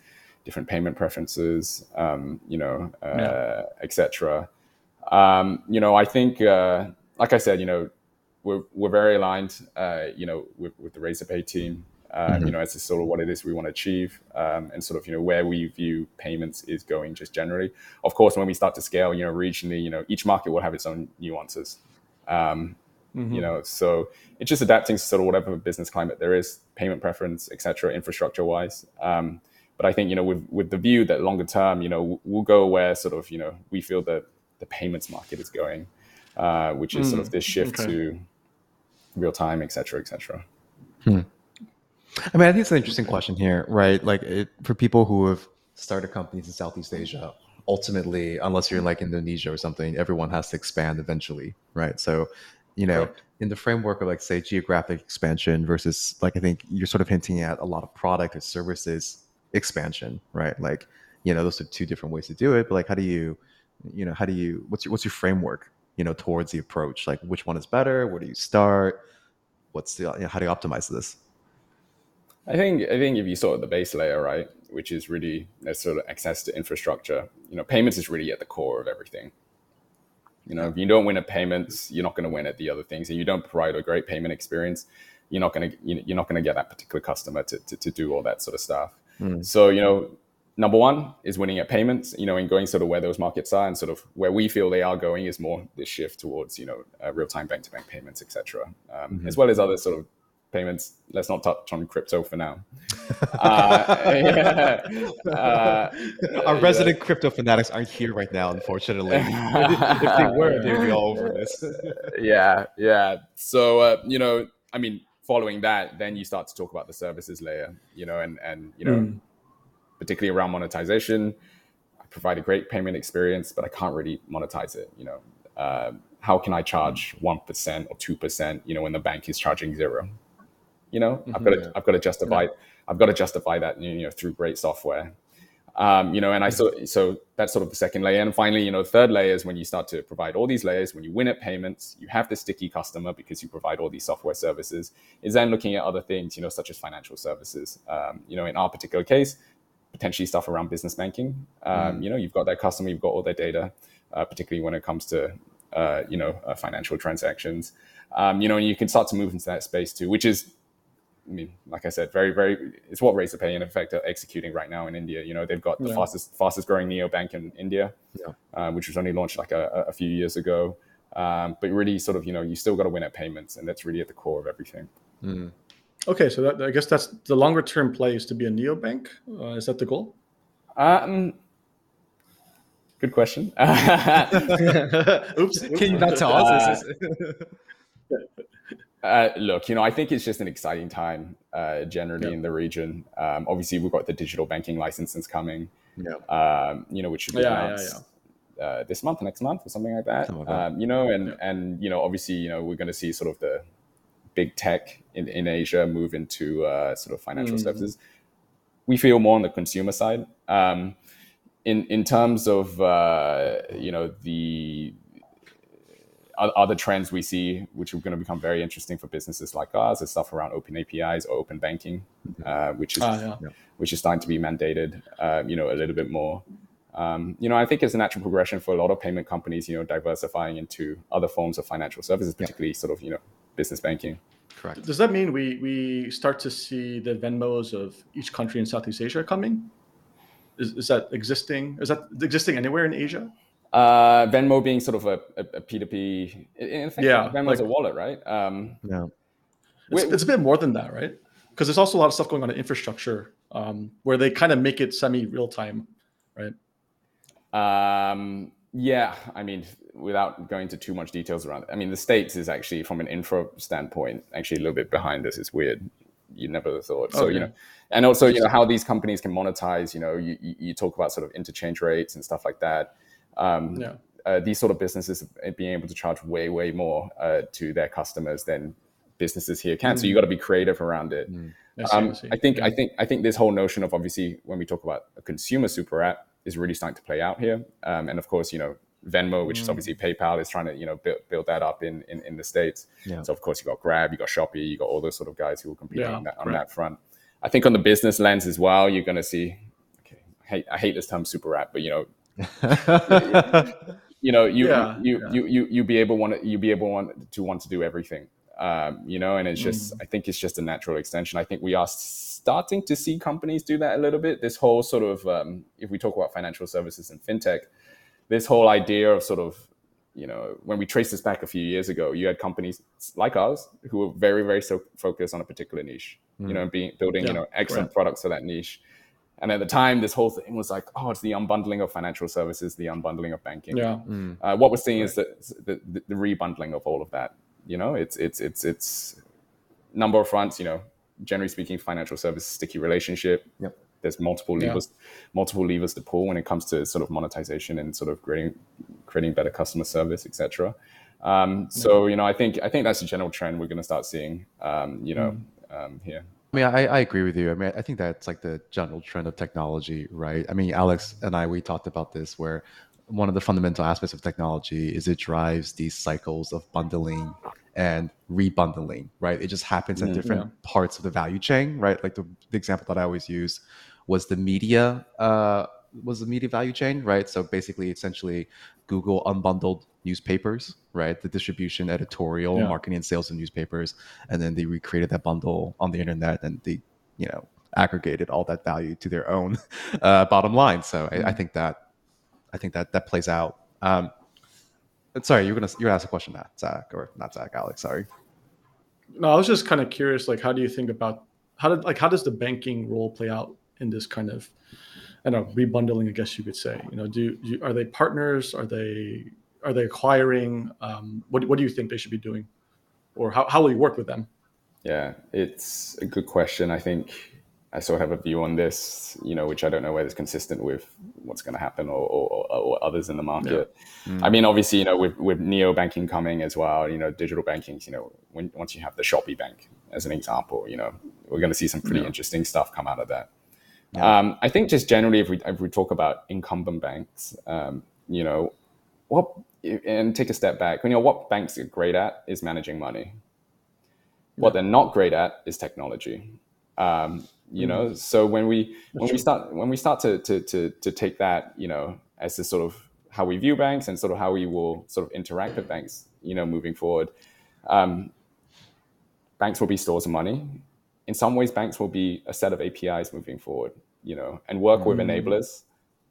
[SPEAKER 2] different payment preferences, um, you know, uh,
[SPEAKER 3] Yeah.
[SPEAKER 2] etc. Um, you know, I think, uh, like I said, you know, we're we're very aligned. Uh, you know, with, with the Razorpay team. Um, You know, as to sort of what it is we want to achieve, um, and sort of you know where we view payments is going just generally. Of course, when we start to scale, you know, regionally, you know, each market will have its own nuances. Um,
[SPEAKER 3] Mhm.
[SPEAKER 2] You know, so it's just adapting to sort of whatever business climate there is, payment preference, et cetera, infrastructure wise. Um, but I think you know, with with the view that longer term, you know, we'll go where sort of you know we feel that the payments market is going, uh, which is sort of
[SPEAKER 3] Mm,
[SPEAKER 2] this shift
[SPEAKER 3] okay.
[SPEAKER 2] to real time, et cetera, et cetera.
[SPEAKER 1] I mean, I think it's an interesting question here, right? Like it, for people who have started companies in Southeast Asia, ultimately, unless you're in like Indonesia or something, everyone has to expand eventually, right? So, you know,
[SPEAKER 3] Correct.
[SPEAKER 1] in the framework of like say geographic expansion versus like I think you're sort of hinting at a lot of product or services expansion, right? Like, you know, those are two different ways to do it. But like, how do you, you know, how do you? What's your what's your framework? You know, towards the approach. Like, which one is better? Where do you start? What's the? You know, how do you optimize this?
[SPEAKER 2] I think I think if you sort of the base layer, right, which is really that sort of access to infrastructure, you know, payments is really at the core of everything. You know, if you don't win at payments, you're not going to win at the other things, and you don't provide a great payment experience, you're not going to you're not going to get that particular customer to, to, to do all that sort of stuff.
[SPEAKER 1] Mm.
[SPEAKER 2] So you know, number one is winning at payments. You know, and going sort of where those markets are, and sort of where we feel they are going is more this shift towards you know uh, real time bank to bank payments, etc. Um,
[SPEAKER 1] Mhm.
[SPEAKER 2] As well as other sort of payments. Let's not touch on crypto for now. uh, yeah. Uh,
[SPEAKER 1] Our
[SPEAKER 2] yeah.
[SPEAKER 1] resident crypto fanatics aren't here right now, unfortunately. if they were, they'd be all over this.
[SPEAKER 2] yeah, yeah. So uh, you know, I mean, following that, then you start to talk about the services layer, you know, and and you know,
[SPEAKER 3] Mm.
[SPEAKER 2] Particularly around monetization. I provide a great payment experience, but I can't really monetize it. You know, um, how can I charge one percent or two percent? You know, when the bank is charging zero. You know, I've got to
[SPEAKER 1] Mhm.
[SPEAKER 2] I've got to justify I've got to justify that you know through great software. Um, you know, and I so so that's sort of the second layer, and finally, you know, third layer is when you start to provide all these layers. When you win at payments, you have the sticky customer because you provide all these software services. Is then looking at other things, you know, such as financial services. Um, you know, in our particular case, potentially stuff around business banking. Um, You know, you've got that customer, you've got all their data, uh, particularly when it comes to uh, you know uh, financial transactions. Um, you know, and you can start to move into that space too, which is I mean, like I said, very, very, it's what Razorpay in effect are executing right now in India. You know, they've got the
[SPEAKER 3] Yeah.
[SPEAKER 2] fastest, fastest growing neo bank in India,
[SPEAKER 1] Yeah.
[SPEAKER 2] um, which was only launched like a, a few years ago. Um, but really, sort of, you know, you still got to win at payments, and that's really at the core of everything.
[SPEAKER 1] Mm.
[SPEAKER 3] Okay, so that, I guess that's the longer term play is to be a neobank. Uh, is that the goal?
[SPEAKER 2] Um, good question.
[SPEAKER 3] Oops.
[SPEAKER 1] Can you not tell us? This
[SPEAKER 2] Uh, look, you know, I think it's just an exciting time uh, generally
[SPEAKER 3] Yeah.
[SPEAKER 2] in the region. Um, obviously, we've got the digital banking licenses coming.
[SPEAKER 1] yeah.
[SPEAKER 2] um, you know, which should be
[SPEAKER 3] Yeah, yeah,
[SPEAKER 2] announced Uh, this month, next month, or something like that.
[SPEAKER 1] Something like that.
[SPEAKER 2] Um, you know, and
[SPEAKER 3] Yeah.
[SPEAKER 2] and you know, obviously, you know, we're going to see sort of the big tech in, in Asia move into uh, sort of financial
[SPEAKER 3] Mhm.
[SPEAKER 2] services. We feel more on the consumer side. Um, in in terms of uh, you know the other trends we see, which are going to become very interesting for businesses like ours, is stuff around open APIs or open banking, uh, which is
[SPEAKER 3] Ah, yeah.
[SPEAKER 2] which is starting to be mandated, uh, you know, a little bit more. Um, you know, I think it's a natural progression for a lot of payment companies, you know, diversifying into other forms of financial services, particularly sort of, you know, business banking.
[SPEAKER 1] Correct.
[SPEAKER 3] Does that mean we we start to see the Venmos of each country in Southeast Asia coming? Is, is that existing? Is that existing anywhere in Asia?
[SPEAKER 2] Uh, Venmo being sort of a, a, a P2P, in in effect,
[SPEAKER 3] Yeah,
[SPEAKER 2] Venmo's
[SPEAKER 3] like-
[SPEAKER 2] a wallet, right? Um,
[SPEAKER 1] Yeah.
[SPEAKER 3] It's,
[SPEAKER 2] Wait-
[SPEAKER 3] it's a bit more than that, right? Because there's also a lot of stuff going on in infrastructure um, where they kind of make it semi real time, right?
[SPEAKER 2] Um, yeah, I mean, without going into too much details around it, I mean, the States is actually, from an infra standpoint, actually a little bit behind us. It's weird. You never thought. So, you know, and also, you know, how these companies can monetize, you know, you, you talk about sort of interchange rates and stuff like that. Um,
[SPEAKER 3] Yeah.
[SPEAKER 2] uh, these sort of businesses being able to charge way, way more uh, to their customers than businesses here can. So you got to be creative around it.
[SPEAKER 3] I see,
[SPEAKER 2] Um,
[SPEAKER 3] see.
[SPEAKER 2] I think
[SPEAKER 3] Yeah.
[SPEAKER 2] I think I think this whole notion of obviously when we talk about a consumer super app is really starting to play out here. Um, and of course, you know, Venmo, which
[SPEAKER 3] Mm.
[SPEAKER 2] is obviously PayPal, is trying to you know build, build that up in, in in the states.
[SPEAKER 1] Yeah.
[SPEAKER 2] So of course you got Grab, you got Shopee, you got all those sort of guys who will compete
[SPEAKER 3] Yeah,
[SPEAKER 2] on, that, on that front. I think on the business lens as well, you're going to see. Okay, I hate, I hate this term super app, but you know, you know, you
[SPEAKER 3] Yeah,
[SPEAKER 2] you,
[SPEAKER 3] yeah.
[SPEAKER 2] you you you be able want you be able want to want to do everything. Um, you know, and it's just
[SPEAKER 3] Mm.
[SPEAKER 2] I think it's just a natural extension. I think we are starting to see companies do that a little bit. This whole sort of um, if we talk about financial services and fintech, this whole idea of sort of you know when we trace this back a few years ago, you had companies like ours who were very very so focused on a particular niche. You know, and being building
[SPEAKER 3] Yeah,
[SPEAKER 2] you know excellent
[SPEAKER 3] correct.
[SPEAKER 2] products for that niche. And at the time, this whole thing was like, oh, it's the unbundling of financial services, the unbundling of banking.
[SPEAKER 3] yeah.
[SPEAKER 2] Uh, what we're seeing is the, the, the, the rebundling of all of that. You know, it's it's it's it's number of fronts. You know, generally speaking, financial services sticky relationship.
[SPEAKER 1] Yep.
[SPEAKER 2] There's multiple
[SPEAKER 3] Yeah.
[SPEAKER 2] levers, multiple levers to pull when it comes to sort of monetization and sort of creating creating better customer service, etc. Um, so you know, I think I think that's a general trend we're going to start seeing. Um, you know, um, here.
[SPEAKER 1] I mean, I, I agree with you. I mean, I think that's like the general trend of technology, right? I mean, Alex and I, we talked about this where one of the fundamental aspects of technology is it drives these cycles of bundling and rebundling, right? It just happens at
[SPEAKER 2] Mm,
[SPEAKER 1] different parts of the value chain, right? Like the, the example that I always use was the media, uh, was the media value chain, right? So basically, essentially, Google unbundled newspapers, right? The distribution, editorial,
[SPEAKER 3] Yeah.
[SPEAKER 1] marketing, and sales of newspapers, and then they recreated that bundle on the internet, and they, you know, aggregated all that value to their own uh, bottom line. So I, I think that, I think that that plays out. Um, but sorry, you're gonna you're gonna ask a question, Matt, Zach, or not Zach, Alex. Sorry.
[SPEAKER 3] No, I was just kind of curious. Like, how do you think about how did like how does the banking role play out in this kind of, I don't know, rebundling? I guess you could say. You know, do, do are they partners? Are they are they acquiring? Um, what what do you think they should be doing, or how how will you work with them?
[SPEAKER 2] Yeah, it's a good question. I think I sort of have a view on this, you know, which I don't know whether it's consistent with what's going to happen or, or, or others in the market. I mean, obviously, you know, with, with neo banking coming as well, you know, digital banking, you know, when, once you have the Shopee Bank as an example, you know, we're going to see some pretty
[SPEAKER 3] Yeah.
[SPEAKER 2] interesting stuff come out of that.
[SPEAKER 1] Yeah.
[SPEAKER 2] Um, I think just generally, if we if we talk about incumbent banks, um, you know, what and take a step back, you know, what banks are great at is managing money. What they're not great at is technology. Um, you mm-hmm. know so when we when we start when we start to, to to to take that you know as the sort of how we view banks and sort of how we will sort of interact with banks you know moving forward um, banks will be stores of money in some ways banks will be a set of apis moving forward you know and work mm-hmm. with enablers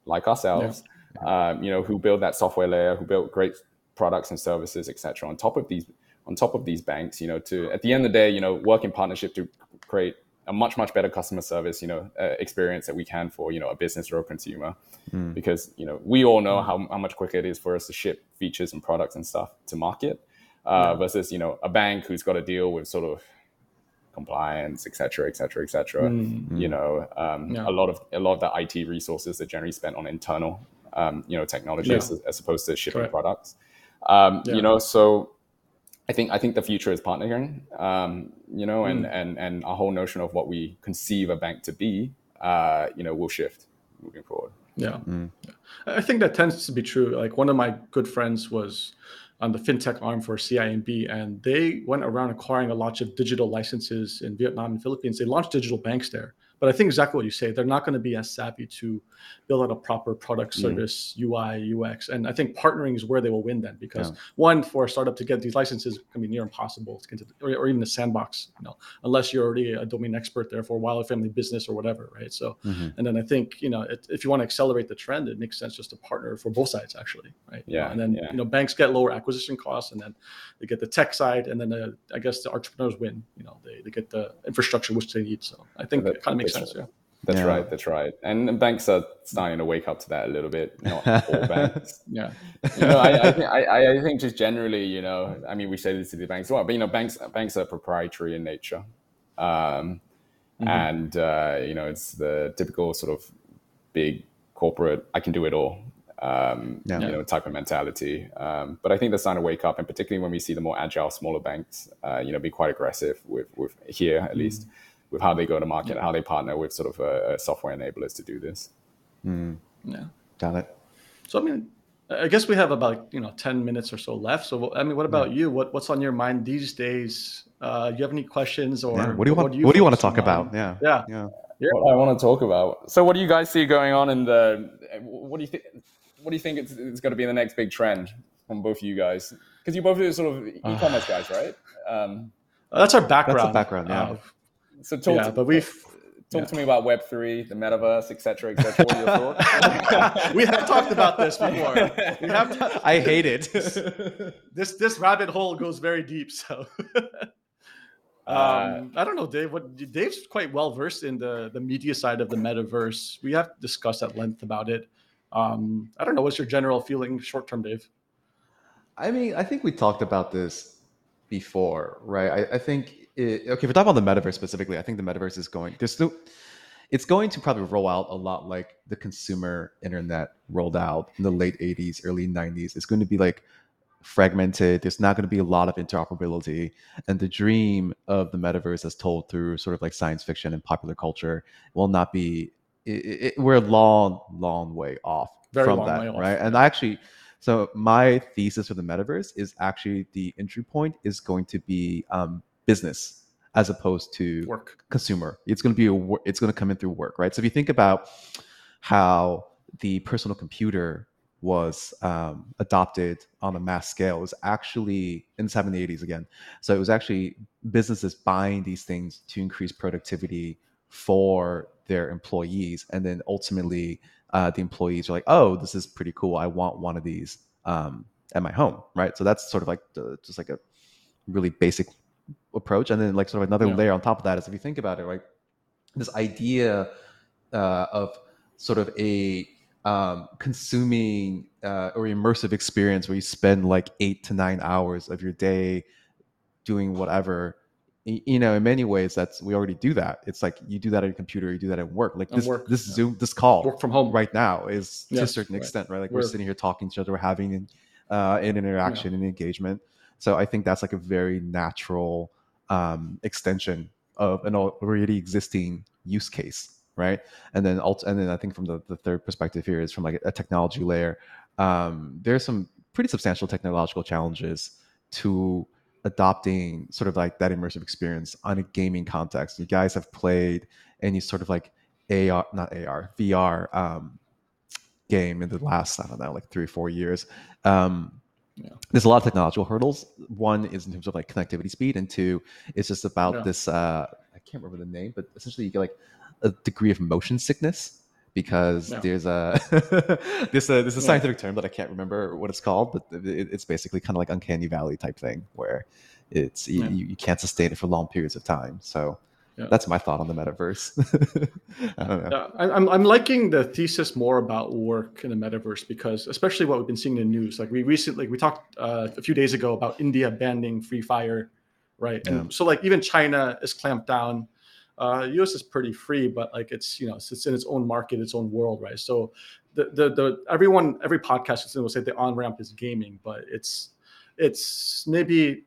[SPEAKER 2] like ourselves yeah. um, you know who build that software layer who build great products and services etc on top of these on top of these banks you know to at the end of the day you know work in partnership to create a much much better customer service you know uh, experience that we can for you know a business or a consumer mm. because you know we all know how, how much quicker it is for us to ship features and products and stuff to market uh, yeah. versus you know a bank who's got to deal with sort of compliance, et cetera, et cetera, et cetera. Mm-hmm. You know, um, yeah. a lot of a lot of the IT resources are generally spent on internal, um, you know, technologies yeah. as, as, opposed to shipping Correct. products. Um, yeah. You know, so I think I think the future is partnering. Um, you know, and mm. and and our whole notion of what we conceive a bank to be, uh, you know, will shift moving forward.
[SPEAKER 3] Yeah. Mm. I think that tends to be true. Like one of my good friends was on the fintech arm for CIMB, and they went around acquiring a lot of digital licenses in Vietnam and Philippines. They launched digital banks there. But I think exactly what you say. They're not going to be as savvy to build out a proper product mm. service, mm. UI, UX. And I think partnering is where they will win then because yeah. one, for a startup to get these licenses can be near impossible to get to, or, or, even a sandbox, you know, unless you're already a domain expert there for a wild family business or whatever, right? So, mm-hmm. and then I think, you know, it, if you want to accelerate the trend, it makes sense just to partner for both sides actually, right?
[SPEAKER 2] Yeah.
[SPEAKER 3] and then,
[SPEAKER 2] yeah.
[SPEAKER 3] you know, banks get lower acquisition costs and then they get the tech side and then uh, I guess the entrepreneurs win, you know, they, they get the infrastructure which they need. So I think it kind of makes makes sense. Yeah.
[SPEAKER 2] That's yeah. right. That's right. And banks are starting to wake up to that a little bit. Not all banks.
[SPEAKER 3] Yeah.
[SPEAKER 2] You know, I, I, think, I, I, think just generally, you know, I mean, we say this to the banks as well, but you know, banks banks are proprietary in nature, um, mm-hmm. and uh, you know, it's the typical sort of big corporate. I can do it all. Um, yeah. you know, type of mentality. Um, but I think they're starting to wake up, and particularly when we see the more agile, smaller banks, uh, you know, be quite aggressive with with here at mm-hmm. least with how they go to market, yeah. how they partner with sort of uh, software enablers to do this.
[SPEAKER 3] Mm. Yeah,
[SPEAKER 1] got it.
[SPEAKER 3] So I mean, I guess we have about you know ten minutes or so left. So I mean, what about yeah. you? What what's on your mind these days? Uh, do you have any questions or
[SPEAKER 1] yeah. what do you want? What do you, what do you want to talk on? about? Yeah,
[SPEAKER 3] yeah,
[SPEAKER 2] yeah. yeah. What I want to talk about. So, what do you guys see going on in the? What do you think? What do you think it's, it's going to be the next big trend from both of you guys? Because you both are sort of e-commerce guys, right? Um,
[SPEAKER 3] that's our background.
[SPEAKER 1] That's the background. Yeah. Uh,
[SPEAKER 2] so talk
[SPEAKER 3] yeah,
[SPEAKER 2] to,
[SPEAKER 3] but we've
[SPEAKER 2] talk yeah. to me about Web three, the metaverse, etc., etc. What are your thoughts?
[SPEAKER 3] we have talked about this before. We have.
[SPEAKER 1] T- I hate it.
[SPEAKER 3] this this rabbit hole goes very deep. So. Uh, um, I don't know, Dave. What Dave's quite well versed in the the media side of the metaverse. We have discussed at length about it. Um, I don't know. What's your general feeling, short term, Dave?
[SPEAKER 1] I mean, I think we talked about this before, right? I, I think it, okay, if we're talking about the metaverse specifically, I think the metaverse is going. There's still, it's going to probably roll out a lot like the consumer internet rolled out in the late '80s, early '90s. It's going to be like fragmented. There's not going to be a lot of interoperability, and the dream of the metaverse, as told through sort of like science fiction and popular culture, will not be. It, it, we're a long, long way off Very from that, right? And I actually. So my thesis for the metaverse is actually the entry point is going to be um, business as opposed to
[SPEAKER 3] work
[SPEAKER 1] consumer. It's going to be a it's going to come in through work, right? So if you think about how the personal computer was um, adopted on a mass scale, it was actually in the 70s, 80s again. So it was actually businesses buying these things to increase productivity for their employees, and then ultimately uh, the employees are like, "Oh, this is pretty cool. I want one of these um, at my home." Right. So that's sort of like the, just like a really basic approach and then like sort of another yeah. layer on top of that is if you think about it right this idea uh, of sort of a um, consuming uh, or immersive experience where you spend like eight to nine hours of your day doing whatever you know in many ways that's we already do that it's like you do that on your computer you do that at work like this work, this yeah. zoom this call
[SPEAKER 3] work from home
[SPEAKER 1] right now is yes, to a certain right. extent right like we're, we're, sitting here talking to each other we're having uh, an interaction yeah. and engagement so i think that's like a very natural um, extension of an already existing use case, right? And then and then I think from the, the third perspective here is from like a, technology layer. Um, there's some pretty substantial technological challenges to adopting sort of like that immersive experience on a gaming context. You guys have played any sort of like AR, not AR, VR um, game in the last, I don't know, like three or four years. Um, yeah. There's a lot of technological hurdles. One is in terms of like connectivity speed, and two, it's just about yeah. this. Uh, I can't remember the name, but essentially you get like a degree of motion sickness because yeah. there's a this a there's a scientific term that I can't remember what it's called, but it, it's basically kind of like uncanny valley type thing where it's you, you can't sustain it for long periods of time. So yeah. That's my thought on the metaverse. I don't know.
[SPEAKER 3] Yeah, I'm, I'm liking the thesis more about work in the metaverse because, especially what we've been seeing in the news, like we recently we talked uh, a few days ago about India banning Free Fire, right? Yeah. And so like even China is clamped down. Uh, US is pretty free, but like it's you know it's, in its own market, its own world, right? So the the, the everyone every podcast will say the on ramp is gaming, but it's it's maybe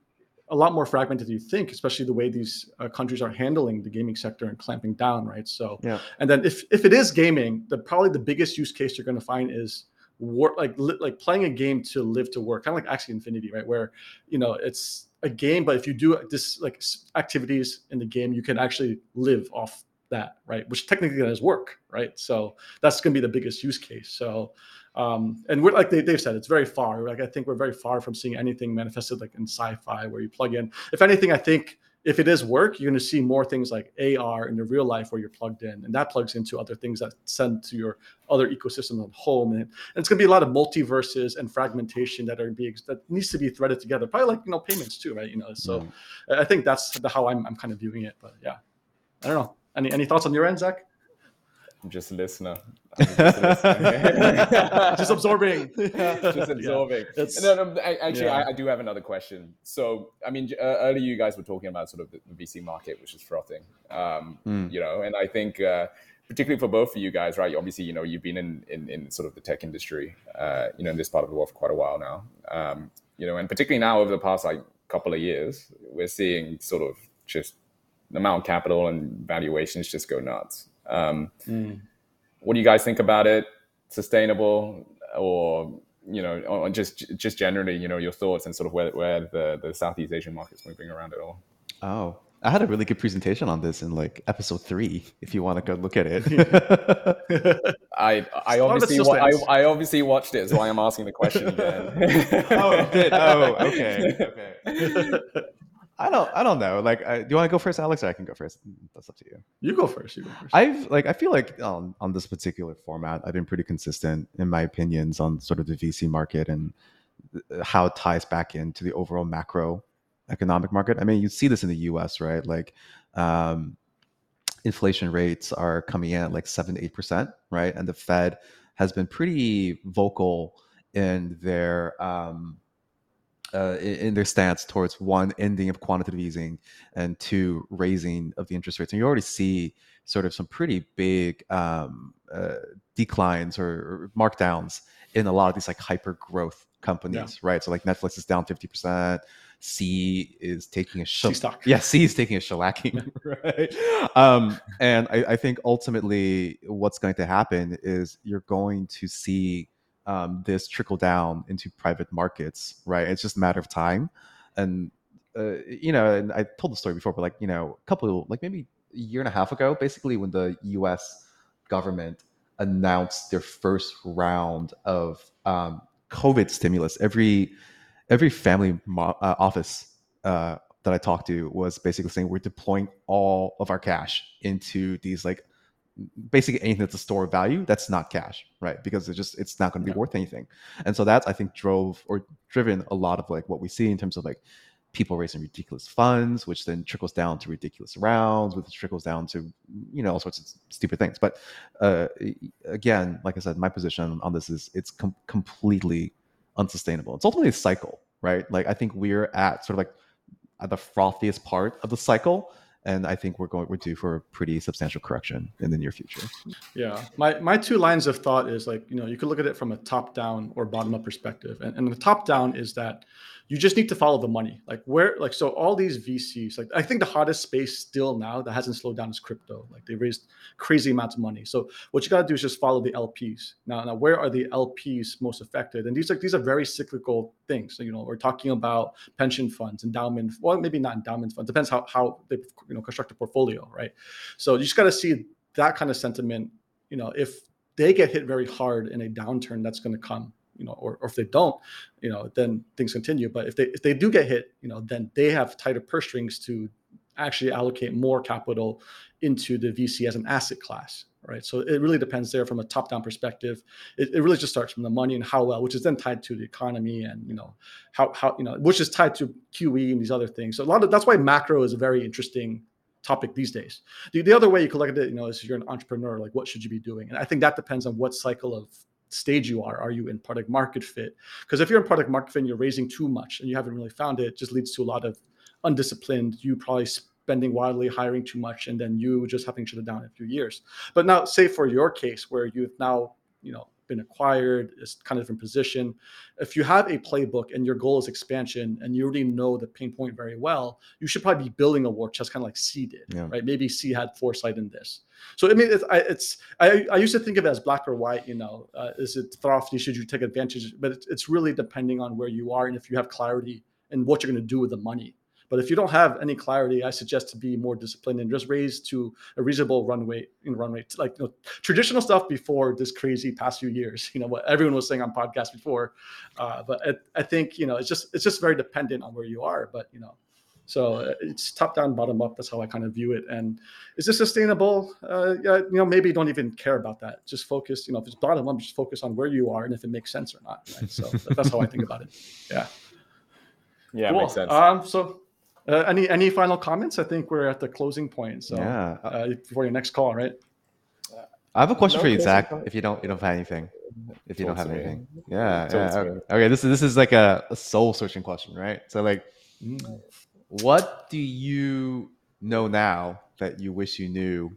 [SPEAKER 3] a lot more fragmented than you think, especially the way these uh, countries are handling the gaming sector and clamping down, right? So, yeah. And then if if it is gaming, the probably the biggest use case you're going to find is work like li- like playing a game to live to work, kind of like Axie Infinity, right? Where you know it's a game, but if you do this like activities in the game, you can actually live off that, right? Which technically does work, right? So that's going to be the biggest use case. So um, and we're like they, have said, it's very far. Like I think we're very far from seeing anything manifested like in sci-fi where you plug in. If anything, I think if it is work, you're going to see more things like AR in the real life where you're plugged in, and that plugs into other things that send to your other ecosystem at home, and, and it's going to be a lot of multiverses and fragmentation that are being that needs to be threaded together. Probably like you know payments too, right? You know, so mm. I think that's the, how I'm I'm kind of viewing it. But yeah, I don't know. Any any thoughts on your end, Zach?
[SPEAKER 2] I'm just a listener.
[SPEAKER 3] Just, just, absorbing.
[SPEAKER 2] just absorbing. Yeah, no, no, actually, yeah. I, I, do have another question. So, I mean, uh, earlier you guys were talking about sort of the, the VC market, which is frothing. Um, mm. You know, and I think uh, particularly for both of you guys, right? Obviously, you know, you've been in in, in sort of the tech industry, uh, you know, in this part of the world for quite a while now. Um, you know, and particularly now over the past like couple of years, we're seeing sort of just the amount of capital and valuations just go nuts. Um, mm. What do you guys think about it? Sustainable or you know, or just just generally, you know, your thoughts and sort of where where the the Southeast Asian market's moving around at all?
[SPEAKER 1] Oh, I had a really good presentation on this in like episode three. If you want to go look at it,
[SPEAKER 2] I I obviously wa- I, I, obviously watched it, so I am asking the question again.
[SPEAKER 1] oh, did oh okay okay. I don't. I don't know. Like, I, do you want to go first, Alex? Or I can go first. That's up to you.
[SPEAKER 3] You go first. You go first.
[SPEAKER 1] I've like. I feel like on on this particular format, I've been pretty consistent in my opinions on sort of the VC market and how it ties back into the overall macro economic market. I mean, you see this in the U.S., right? Like, um, inflation rates are coming in at like seven to eight percent, right? And the Fed has been pretty vocal in their um, uh, in their stance towards one ending of quantitative easing and two raising of the interest rates. And you already see sort of some pretty big um, uh, declines or, or, markdowns in a lot of these like hyper growth companies, yeah. right? So like Netflix is down fifty percent. Sea is taking a
[SPEAKER 3] shell. stock.
[SPEAKER 1] Yeah, Sea is taking a shellacking, right? Um, and I, I think ultimately what's going to happen is you're going to see um, this trickle down into private markets, right? It's just a matter of time. And, uh, you know, and I told the story before, but like, you know, a couple, like maybe a year and a half ago, basically when the US government announced their first round of um, COVID stimulus, every, every family mo- uh, office uh, that I talked to was basically saying we're deploying all of our cash into these like basically anything that's a store of value that's not cash right? Because it's just it's not going to be yeah. worth anything. And so that's i think drove or driven a lot of like what we see in terms of like people raising ridiculous funds which then trickles down to ridiculous rounds which trickles down to you know all sorts of stupid things. But uh, again like i said my position on this is it's com- completely unsustainable. It's ultimately a cycle right? Like i think we're at sort of like at the frothiest part of the cycle and I think we're going we're due for a pretty substantial correction in the near future.
[SPEAKER 3] Yeah, my my two lines of thought is like you know you could look at it from a top down or bottom up perspective, and, and the top down is that you just need to follow the money. Like where like so all these VCs like I think the hottest space still now that hasn't slowed down is crypto. Like they raised crazy amounts of money. So what you got to do is just follow the LPs. Now now where are the LPs most affected? And these like these are very cyclical things. So, you know, we're talking about pension funds, endowment, well, maybe not endowment funds. Depends how how they you know construct a portfolio, right? So you just got to see that kind of sentiment. You know, if they get hit very hard in a downturn, that's going to come. You know, or, or if they don't, you know, then things continue. But if they if they do get hit, you know, then they have tighter purse strings to actually allocate more capital into the VC as an asset class, right? So it really depends there from a top-down perspective. It, it really just starts from the money and how well, which is then tied to the economy and you know how how you know which is tied to QE and these other things. So a lot of that's why macro is a very interesting topic these days. The, the other way you could look at it, you know, is you're an entrepreneur, like what should you be doing? And I think that depends on what cycle of stage you are. Are you in product market fit? Because if you're in product market fit and you're raising too much and you haven't really found it, it just leads to a lot of undisciplined, you probably spending wildly, hiring too much, and then you just having to shut it down in a few years. But now, say for your case where you've now, you know, been acquired, it's kind of different position. If you have a playbook and your goal is expansion and you already know the pain point very well, you should probably be building a war chest kind of like Sea did, yeah. right? Maybe Sea had foresight in this. So I mean, it's, I, it's I, I used to think of it as black or white. You know, uh, is it thrifty? Should you take advantage? But it's, it's really depending on where you are and if you have clarity and what you're going to do with the money. But if you don't have any clarity, I suggest to be more disciplined and just raise to a reasonable runway in run rate, like you know, traditional stuff before this crazy past few years. You know what everyone was saying on podcasts before, uh, but I, I think you know it's just it's just very dependent on where you are. But you know, so uh, it's top down, bottom up. That's how I kind of view it. And is this sustainable? Uh, yeah, you know, maybe don't even care about that. Just focus. You know, if it's bottom up, just focus on where you are and if it makes sense or not. Right? So that's how I think about it. Yeah.
[SPEAKER 2] Yeah, cool. makes sense.
[SPEAKER 3] Um, so uh, any any final comments? I think we're at the closing point. So
[SPEAKER 1] yeah,
[SPEAKER 3] uh, before your next call, right?
[SPEAKER 1] I have a question no for you, Zach. If you don't, you don't have anything. If you don't have anything, yeah, yeah. Okay. okay. this is this is like a, a soul searching question, right? So, like, mm. what do you know now that you wish you knew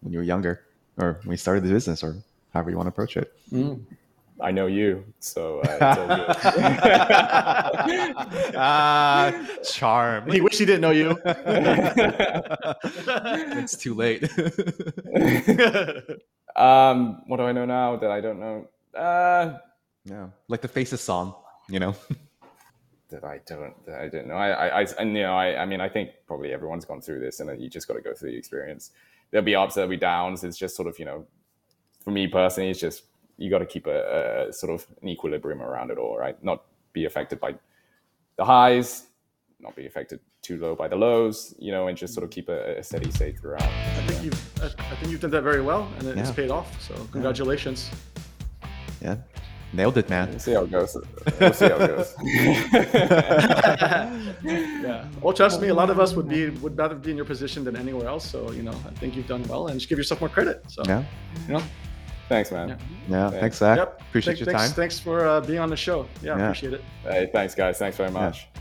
[SPEAKER 1] when you were younger, or when you started the business, or however you want to approach it?
[SPEAKER 3] Mm.
[SPEAKER 2] I know you, so uh,
[SPEAKER 1] ah, charm.
[SPEAKER 3] He wish he didn't know you.
[SPEAKER 1] it's too late.
[SPEAKER 2] um, what do I know now that I don't know? Uh,
[SPEAKER 1] yeah, like the Faces song, you know.
[SPEAKER 2] that I don't, that I don't know. I, I, I, and you know, I, I mean, I think probably everyone's gone through this, and you just got to go through the experience. There'll be ups, there'll be downs. It's just sort of, you know, for me personally, it's just you got to keep a, a, sort of an equilibrium around it all, right? Not be affected by the highs, not be affected too low by the lows, you know, and just sort of keep a, a steady state throughout. I
[SPEAKER 3] think you've, I think you've done that very well, and it's yeah. paid off. So congratulations.
[SPEAKER 1] Yeah. Nailed it, man.
[SPEAKER 2] We'll see how it goes. We'll see how it goes.
[SPEAKER 3] yeah. Well, trust me, a lot of us would be would rather be in your position than anywhere else. So you know, I think you've done well, and just give yourself more credit. So
[SPEAKER 1] yeah,
[SPEAKER 3] you know.
[SPEAKER 2] Thanks, man.
[SPEAKER 1] Yeah, yeah thanks, Zach. Yep. Appreciate your time.
[SPEAKER 3] Thanks for uh, being on the show. Yeah, yeah, appreciate it.
[SPEAKER 2] Hey, thanks, guys. Thanks very much.
[SPEAKER 1] Yeah.